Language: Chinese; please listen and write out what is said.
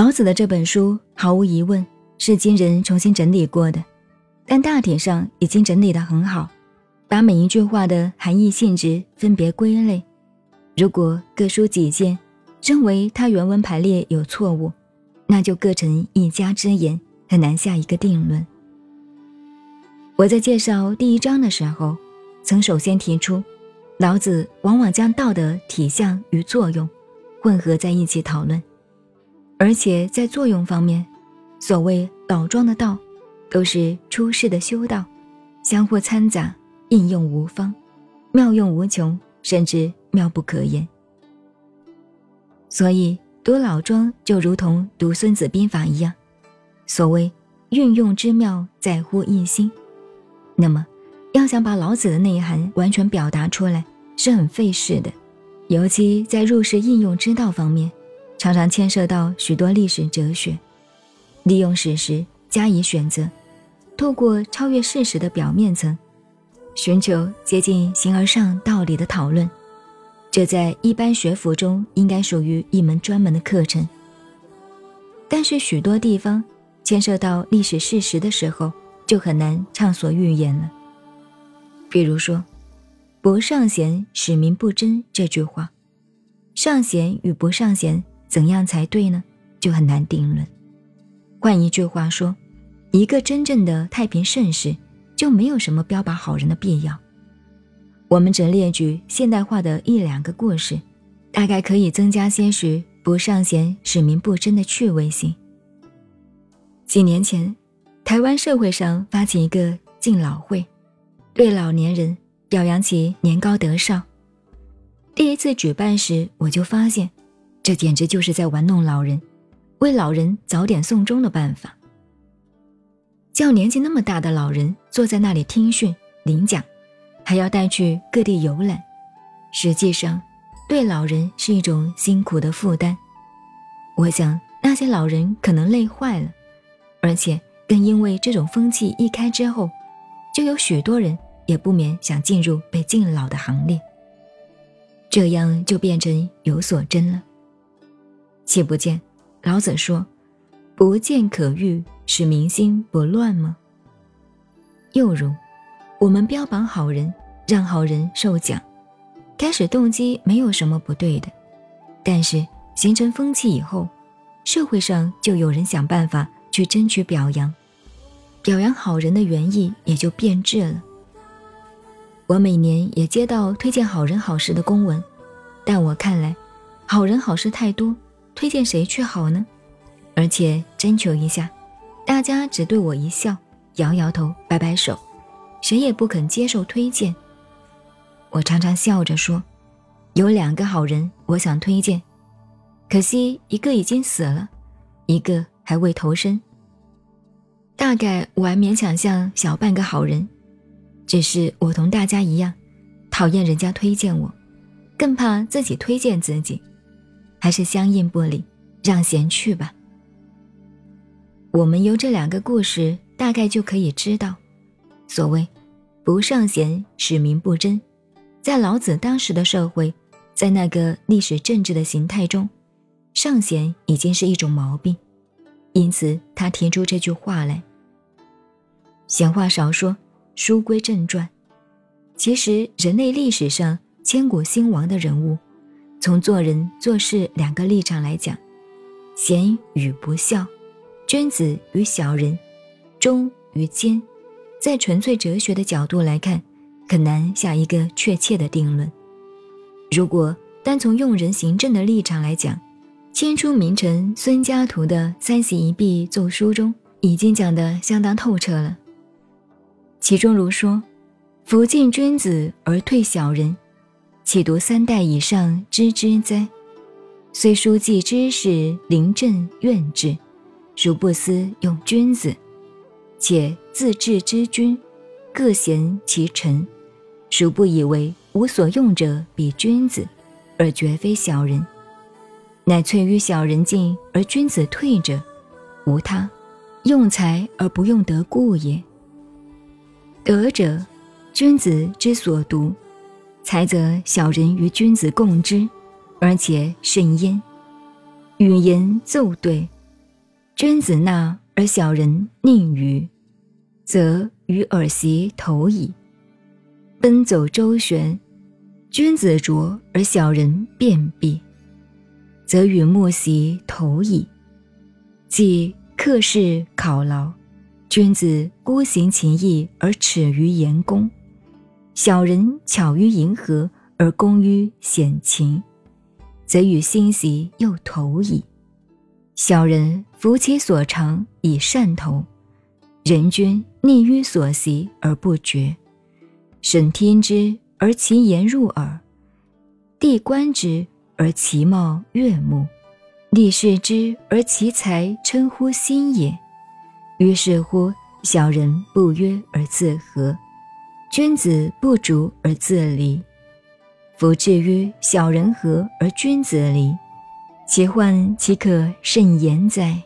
老子的这本书毫无疑问是今人重新整理过的，但大体上已经整理得很好，把每一句话的含义性质分别归类。如果各抒己见，认为他原文排列有错误，那就各成一家之言，很难下一个定论。我在介绍第一章的时候，曾首先提出，老子往往将道德体相与作用混合在一起讨论，而且在作用方面，所谓老庄的道，都是出世的修道，相互掺杂，应用无方，妙用无穷，甚至。妙不可言，所以读老庄就如同读《孙子兵法》一样。所谓运用之妙，在乎一心。那么，要想把老子的内涵完全表达出来，是很费事的。尤其在入世应用之道方面，常常牵涉到许多历史哲学，利用史实加以选择，透过超越事实的表面层，寻求接近形而上道理的讨论。这在一般学府中应该属于一门专门的课程，但是许多地方牵涉到历史事实的时候，就很难畅所欲言了。比如说“不尚贤，使民不争”这句话，尚贤与不尚贤怎样才对呢？就很难定论。换一句话说，一个真正的太平盛世，就没有什么标榜好人的必要。我们只列举现代化的一两个故事，大概可以增加些许不尚贤使民不争的趣味性。几年前，台湾社会上发起一个敬老会，对老年人表扬其年高德少。第一次举办时，我就发现，这简直就是在玩弄老人，为老人早点送终的办法。叫年纪那么大的老人坐在那里听训领奖。还要带去各地游览，实际上，对老人是一种辛苦的负担。我想那些老人可能累坏了，而且更因为这种风气一开之后，就有许多人也不免想进入被敬老的行列。这样就变成有所争了。岂不见老子说：“不见可欲，使民心不乱吗？”又如，我们标榜好人。让好人受奖，开始动机没有什么不对的，但是形成风气以后，社会上就有人想办法去争取表扬，表扬好人的原意也就变质了。我每年也接到推荐好人好事的公文，但我看来，好人好事太多，推荐谁去好呢？而且征求一下，大家只对我一笑，摇摇头，摆摆手，谁也不肯接受推荐。我常常笑着说：“有两个好人，我想推荐，可惜一个已经死了，一个还未投生。大概我还勉强像小半个好人，只是我同大家一样，讨厌人家推荐我，更怕自己推荐自己，还是相应不理，让贤去吧。我们由这两个故事大概就可以知道，所谓‘不尚贤，使民不争’。”在老子当时的社会，在那个历史政治的形态中，尚贤已经是一种毛病，因此他提出这句话来。闲话少说，书归正传。其实人类历史上千古兴亡的人物，从做人做事两个立场来讲，贤与不孝，君子与小人，忠与奸，在纯粹哲学的角度来看。很难下一个确切的定论。如果单从用人行政的立场来讲，清初名臣孙家图的《三席一壁奏书》中已经讲得相当透彻了。其中如说：“福敬君子而退小人，岂独三代以上知之哉？虽书记之事，临阵怨之，如不思用君子，且自治之君，各贤其臣。”孰不以为无所用者比君子，而绝非小人？乃粹于小人进而君子退者，无他，用才而不用德故也。德者，君子之所独；才则小人与君子共之，而且甚焉。语言奏对，君子纳而小人佞于，则与尔袭投矣。奔走周旋，君子拙而小人辩弊，则与莫袭投矣。即克事考劳，君子孤行其义而耻于言公，小人巧于迎合而功于显情。则与心习又投矣。小人服其所长以善投，人君逆于所习而不觉。审听之而其言入耳，地观之而其貌悦目，立视之而其才称乎心也。于是乎，小人不约而自合，君子不逐而自离。夫至于小人和而君子离，其患岂可甚言哉？